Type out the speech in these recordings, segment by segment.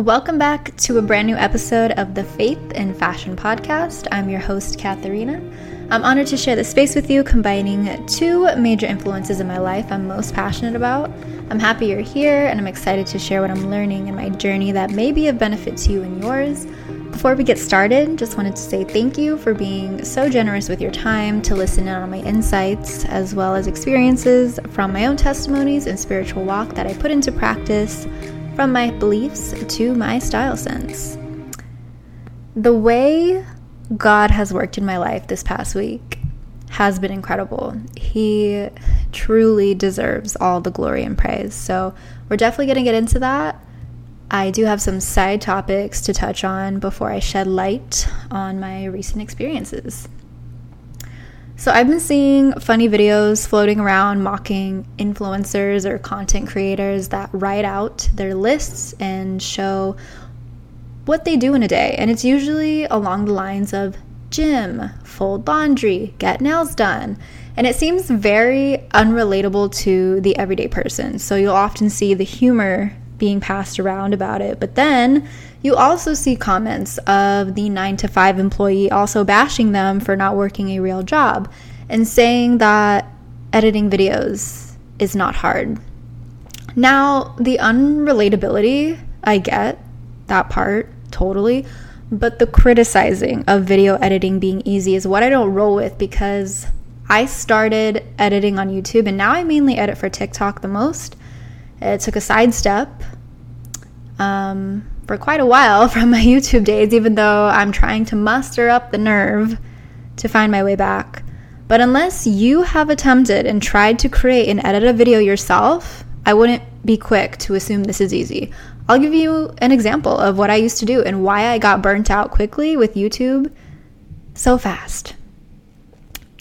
Welcome back to a brand new episode of the Faith in Fashion podcast. I'm your host, Katharina. I'm honored to share this space with you, combining two major influences in my life I'm most passionate about. I'm happy you're here, and I'm excited to share what I'm learning in my journey that may be of benefit to you and yours. Before we get started, just wanted to say thank you for being so generous with your time to listen in on my insights, as well as experiences from my own testimonies and spiritual walk that I put into practice from my beliefs to my style sense. The way God has worked in my life this past week has been incredible. He truly deserves all the glory and praise. So, we're definitely going to get into that. I do have some side topics to touch on before I shed light on my recent experiences. So, I've been seeing funny videos floating around mocking influencers or content creators that write out their lists and show what they do in a day. And it's usually along the lines of gym, fold laundry, get nails done. And it seems very unrelatable to the everyday person. So, you'll often see the humor being passed around about it. But then you also see comments of the nine to five employee also bashing them for not working a real job and saying that editing videos is not hard. Now, the unrelatability, I get that part totally, but the criticizing of video editing being easy is what I don't roll with because I started editing on YouTube and now I mainly edit for TikTok the most. It took a sidestep um, for quite a while from my YouTube days, even though I'm trying to muster up the nerve to find my way back. But unless you have attempted and tried to create and edit a video yourself, I wouldn't be quick to assume this is easy. I'll give you an example of what I used to do and why I got burnt out quickly with YouTube so fast.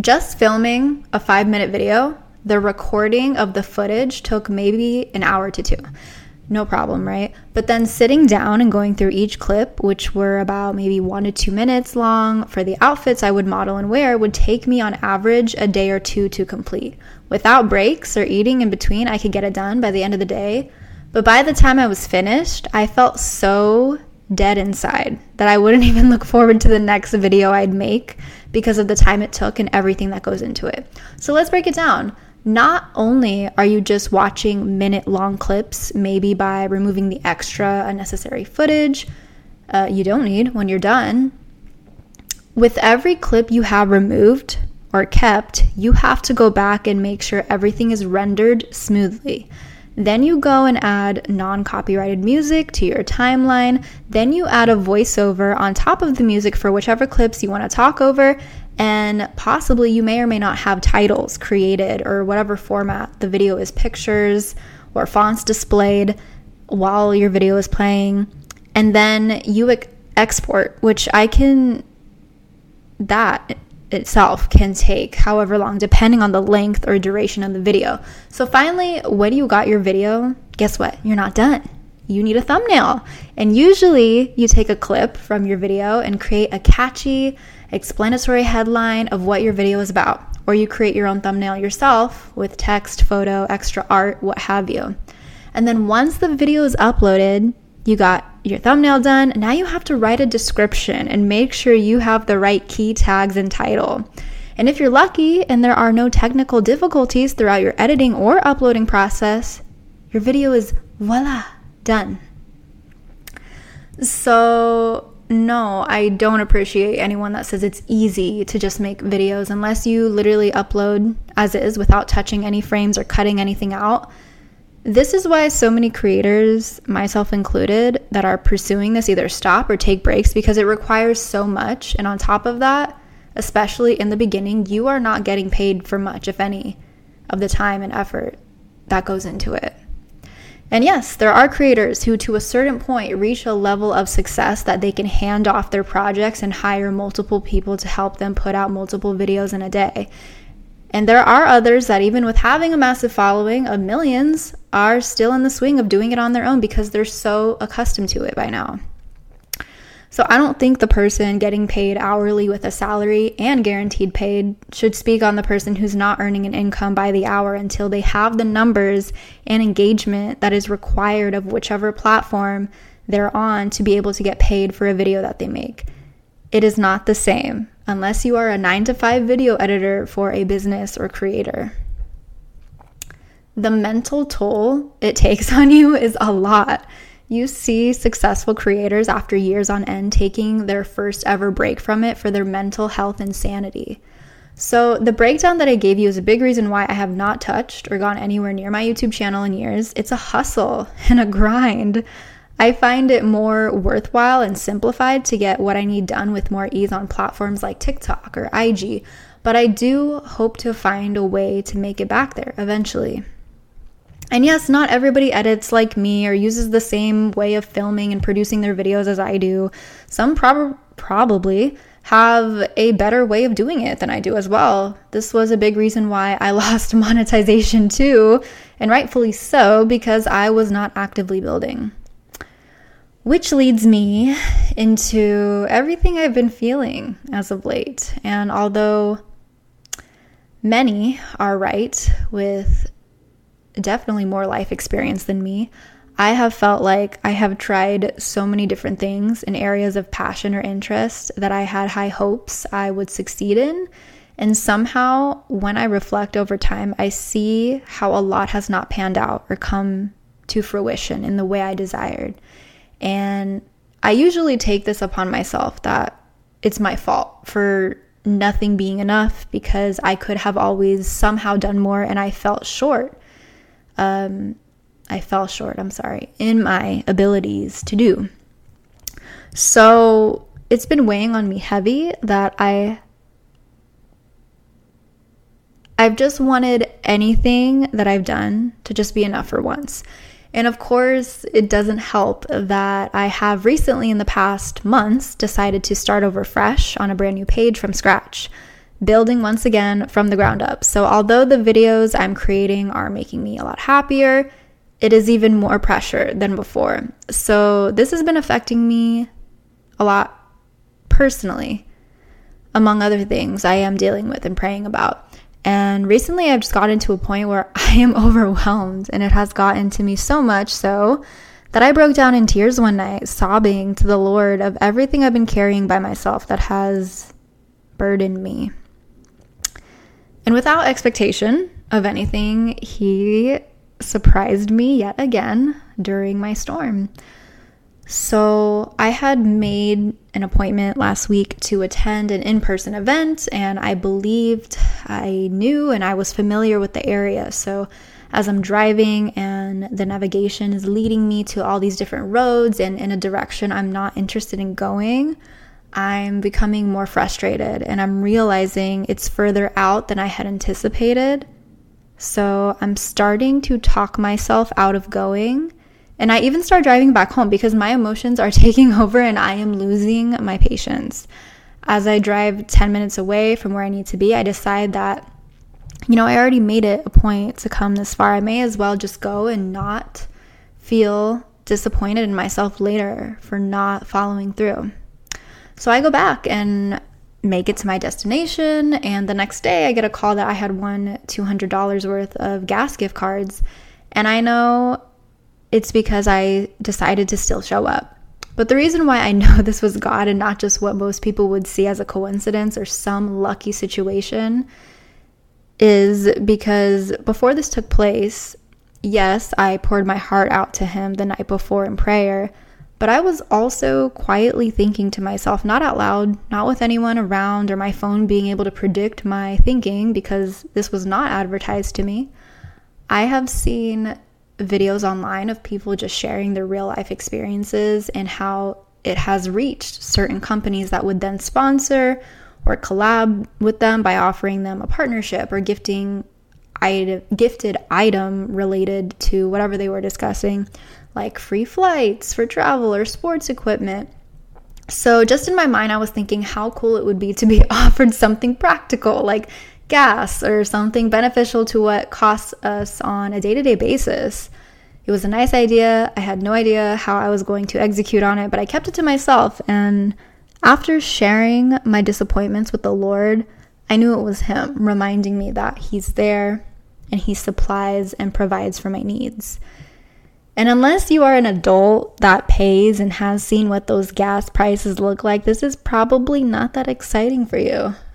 Just filming a five minute video, the recording of the footage took maybe an hour to two no problem, right? But then sitting down and going through each clip, which were about maybe one to two minutes long for the outfits I would model and wear, would take me on average a day or two to complete. Without breaks or eating in between, I could get it done by the end of the day. But by the time I was finished, I felt so dead inside that I wouldn't even look forward to the next video I'd make because of the time it took and everything that goes into it. So let's break it down not only are you just watching minute long clips, maybe by removing the extra unnecessary footage uh, you don't need when you're done, with every clip you have removed or kept, you have to go back and make sure everything is rendered smoothly. Then you go and add non copyrighted music to your timeline. Then you add a voiceover on top of the music for whichever clips you want to talk over. And possibly you may or may not have titles created or whatever format the video is pictures or fonts displayed while your video is playing. And then you export, which I can, that itself can take however long, depending on the length or duration of the video. So finally, when you got your video, guess what? You're not done. You need a thumbnail. And usually you take a clip from your video and create a catchy, explanatory headline of what your video is about, or you create your own thumbnail yourself with text, photo, extra art, what have you. And then once the video is uploaded, you got your thumbnail done. Now you have to write a description and make sure you have the right key tags and title. And if you're lucky and there are no technical difficulties throughout your editing or uploading process, your video is voila, done. So, no, I don't appreciate anyone that says it's easy to just make videos unless you literally upload as is without touching any frames or cutting anything out. This is why so many creators, myself included, that are pursuing this either stop or take breaks because it requires so much. And on top of that, especially in the beginning, you are not getting paid for much, if any, of the time and effort that goes into it. And yes, there are creators who, to a certain point, reach a level of success that they can hand off their projects and hire multiple people to help them put out multiple videos in a day. And there are others that, even with having a massive following of millions, are still in the swing of doing it on their own because they're so accustomed to it by now. So I don't think the person getting paid hourly with a salary and guaranteed paid should speak on the person who's not earning an income by the hour until they have the numbers and engagement that is required of whichever platform they're on to be able to get paid for a video that they make. It is not the same unless you are a 9 to 5 video editor for a business or creator. The mental toll it takes on you is a lot. You see successful creators after years on end taking their first ever break from it for their mental health and sanity. So, the breakdown that I gave you is a big reason why I have not touched or gone anywhere near my YouTube channel in years. It's a hustle and a grind. I find it more worthwhile and simplified to get what I need done with more ease on platforms like TikTok or IG, but I do hope to find a way to make it back there eventually. And yes, not everybody edits like me or uses the same way of filming and producing their videos as I do. Some prob- probably have a better way of doing it than I do as well. This was a big reason why I lost monetization too, and rightfully so, because I was not actively building. Which leads me into everything I've been feeling as of late. And although many are right with definitely more life experience than me, I have felt like I have tried so many different things in areas of passion or interest that I had high hopes I would succeed in. And somehow, when I reflect over time, I see how a lot has not panned out or come to fruition in the way I desired. And I usually take this upon myself that it's my fault for nothing being enough because I could have always somehow done more and I felt short. Um, I fell short, I'm sorry, in my abilities to do. So it's been weighing on me heavy that I I've just wanted anything that I've done to just be enough for once. And of course, it doesn't help that I have recently in the past months decided to start over fresh on a brand new page from scratch, building once again from the ground up. So, although the videos I'm creating are making me a lot happier, it is even more pressure than before. So, this has been affecting me a lot personally, among other things I am dealing with and praying about. And recently, I've just gotten to a point where I am overwhelmed, and it has gotten to me so much so that I broke down in tears one night, sobbing to the Lord of everything I've been carrying by myself that has burdened me. And without expectation of anything, He surprised me yet again during my storm. So, I had made an appointment last week to attend an in person event, and I believed I knew and I was familiar with the area. So, as I'm driving and the navigation is leading me to all these different roads and in a direction I'm not interested in going, I'm becoming more frustrated and I'm realizing it's further out than I had anticipated. So I'm starting to talk myself out of going. And I even start driving back home because my emotions are taking over and I am losing my patience. As I drive 10 minutes away from where I need to be, I decide that, you know, I already made it a point to come this far. I may as well just go and not feel disappointed in myself later for not following through. So I go back and make it to my destination. And the next day, I get a call that I had won $200 worth of gas gift cards. And I know it's because I decided to still show up. But the reason why I know this was God and not just what most people would see as a coincidence or some lucky situation is because before this took place, yes, I poured my heart out to Him the night before in prayer. But I was also quietly thinking to myself, not out loud, not with anyone around or my phone being able to predict my thinking because this was not advertised to me. I have seen videos online of people just sharing their real life experiences and how it has reached certain companies that would then sponsor or collab with them by offering them a partnership or gifting gifted item related to whatever they were discussing like free flights for travel or sports equipment. So, just in my mind, I was thinking how cool it would be to be offered something practical like gas or something beneficial to what costs us on a day to day basis. It was a nice idea. I had no idea how I was going to execute on it, but I kept it to myself. And after sharing my disappointments with the Lord, I knew it was Him reminding me that He's there and He supplies and provides for my needs. And unless you are an adult that pays and has seen what those gas prices look like, this is probably not that exciting for you.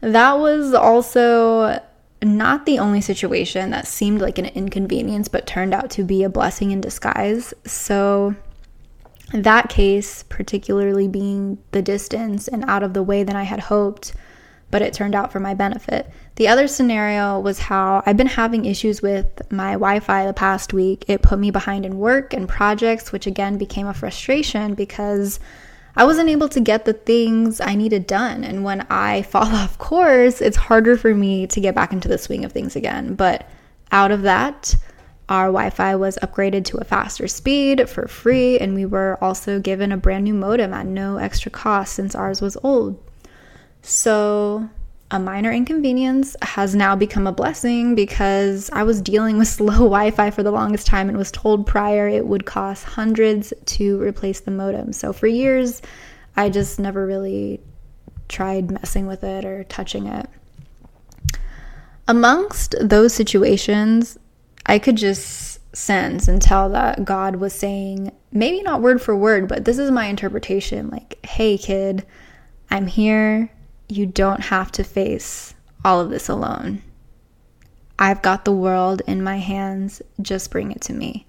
that was also not the only situation that seemed like an inconvenience but turned out to be a blessing in disguise. So, that case, particularly being the distance and out of the way than I had hoped, but it turned out for my benefit. The other scenario was how I've been having issues with my Wi Fi the past week. It put me behind in work and projects, which again became a frustration because I wasn't able to get the things I needed done. And when I fall off course, it's harder for me to get back into the swing of things again. But out of that, our Wi Fi was upgraded to a faster speed for free, and we were also given a brand new modem at no extra cost since ours was old. So, a minor inconvenience has now become a blessing because I was dealing with slow Wi Fi for the longest time and was told prior it would cost hundreds to replace the modem. So, for years, I just never really tried messing with it or touching it. Amongst those situations, I could just sense and tell that God was saying, maybe not word for word, but this is my interpretation like, hey, kid, I'm here. You don't have to face all of this alone. I've got the world in my hands. Just bring it to me.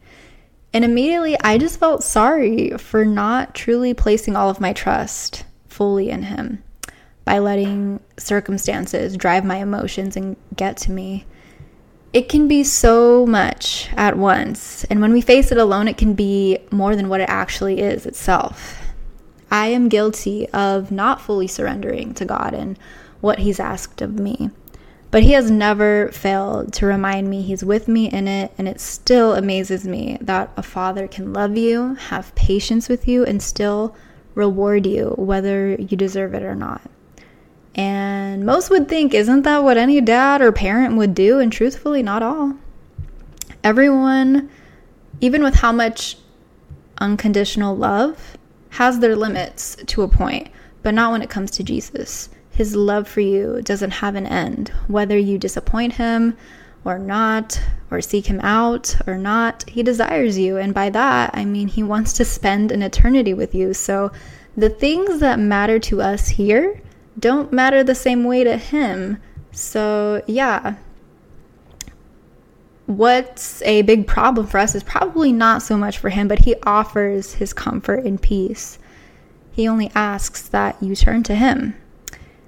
And immediately I just felt sorry for not truly placing all of my trust fully in Him by letting circumstances drive my emotions and get to me it can be so much at once. And when we face it alone, it can be more than what it actually is itself. I am guilty of not fully surrendering to God and what He's asked of me. But He has never failed to remind me He's with me in it, and it still amazes me that a father can love you, have patience with you, and still reward you, whether you deserve it or not. And most would think, isn't that what any dad or parent would do? And truthfully, not all. Everyone, even with how much unconditional love, has their limits to a point, but not when it comes to Jesus. His love for you doesn't have an end, whether you disappoint him or not, or seek him out or not. He desires you. And by that, I mean, he wants to spend an eternity with you. So the things that matter to us here don't matter the same way to him. So, yeah. What's a big problem for us is probably not so much for him, but he offers his comfort and peace. He only asks that you turn to him.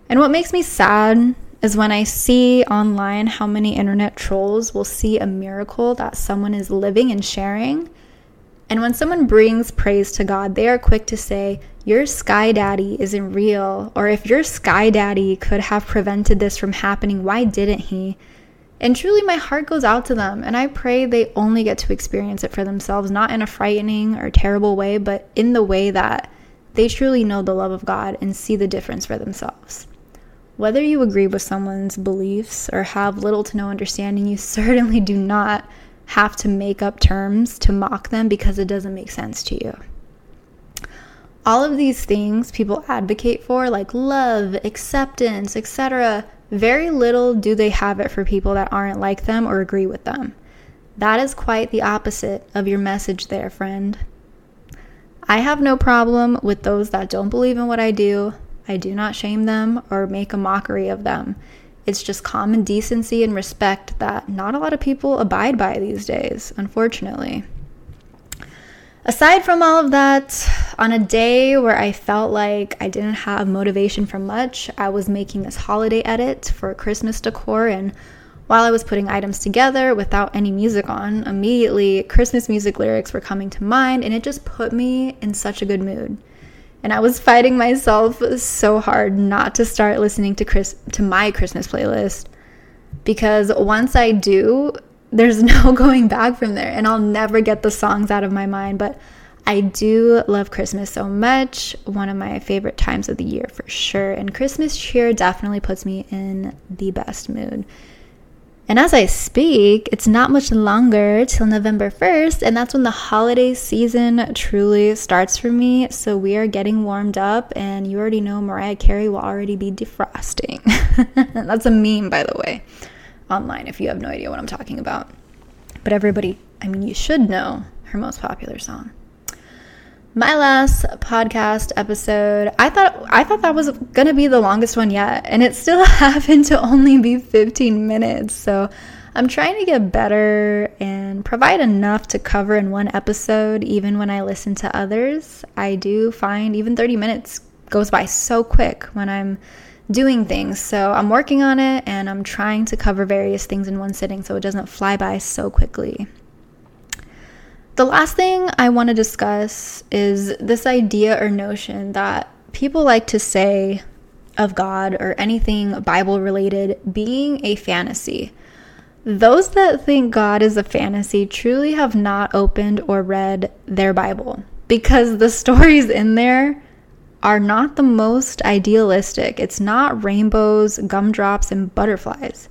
And what makes me sad is when I see online how many internet trolls will see a miracle that someone is living and sharing. And when someone brings praise to God, they are quick to say, your sky daddy isn't real, or if your sky daddy could have prevented this from happening, why didn't he? And truly, my heart goes out to them, and I pray they only get to experience it for themselves, not in a frightening or terrible way, but in the way that they truly know the love of God and see the difference for themselves. Whether you agree with someone's beliefs or have little to no understanding, you certainly do not have to make up terms to mock them because it doesn't make sense to you all of these things people advocate for, like love, acceptance, etc., very little do they have it for people that aren't like them or agree with them. That is quite the opposite of your message there, friend. I have no problem with those that don't believe in what I do. I do not shame them or make a mockery of them. It's just common decency and respect that not a lot of people abide by these days, unfortunately. Aside from all of that, on a day where I felt like I didn't have motivation for much, I was making this holiday edit for Christmas decor. And while I was putting items together without any music on, immediately Christmas music lyrics were coming to mind, and it just put me in such a good mood. And I was fighting myself so hard not to start listening to Chris to my Christmas playlist because once I do, there's no going back from there and I'll never get the songs out of my mind but I do love Christmas so much one of my favorite times of the year for sure and Christmas cheer definitely puts me in the best mood. And as I speak it's not much longer till November 1st and that's when the holiday season truly starts for me so we are getting warmed up and you already know Mariah Carey will already be defrosting. That's a meme by the way online if you have no idea what I'm talking about. but everybody, I mean, you should know her most popular song. My last podcast episode, I thought I thought that was going to be the longest one yet, and it still happened to only be 15 minutes. So, I'm trying to get better and provide enough to cover in one episode even when I listen to others. I do find even 30 minutes goes by so quick when I'm doing things. So I'm working on it and I'm trying to cover various things in one sitting so it doesn't fly by so quickly. The last thing I want to discuss is this idea or notion that people like to say of God or anything Bible related being a fantasy. Those that think God is a fantasy truly have not opened or read their Bible because the stories in there are not the most idealistic. It's not rainbows, gumdrops, and butterflies.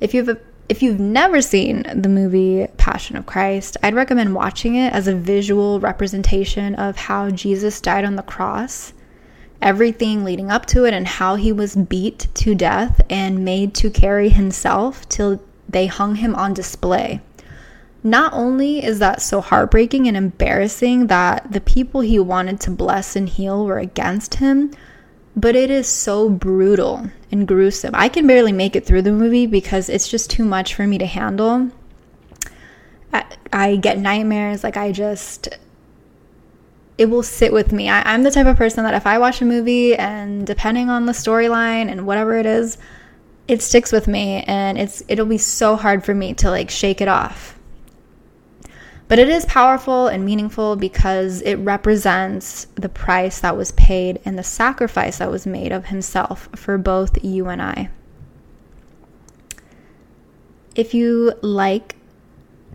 If you've if you've never seen the movie Passion of Christ, I'd recommend watching it as a visual representation of how Jesus died on the cross, everything leading up to it, and how he was beat to death and made to carry himself till they hung him on display. Not only is that so heartbreaking and embarrassing that the people he wanted to bless and heal were against him, but it is so brutal and gruesome. I can barely make it through the movie because it's just too much for me to handle. I, get nightmares. Like, I just, it will sit with me. I, I'm the type of person that if I watch a movie and depending on the storyline and whatever it is, it sticks with me and it's it'll be so hard for me to like shake it off. But it is powerful and meaningful because it represents the price that was paid and the sacrifice that was made of himself for both you and I. If you like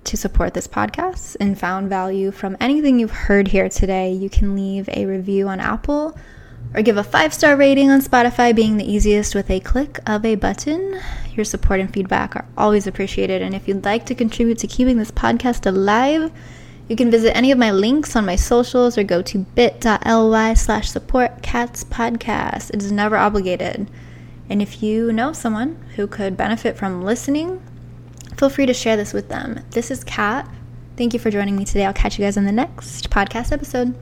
to support this podcast and found value from anything you've heard here today, you can leave a review on Apple or give a five star rating on Spotify, being the easiest with a click of a button. Your support and feedback are always appreciated. And if you'd like to contribute to keeping this podcast alive, you can visit any of my links on my socials or go to bit.ly slash support cats podcast. It is never obligated. And if you know someone who could benefit from listening, feel free to share this with them. This is Kat. Thank you for joining me today. I'll catch you guys in the next podcast episode.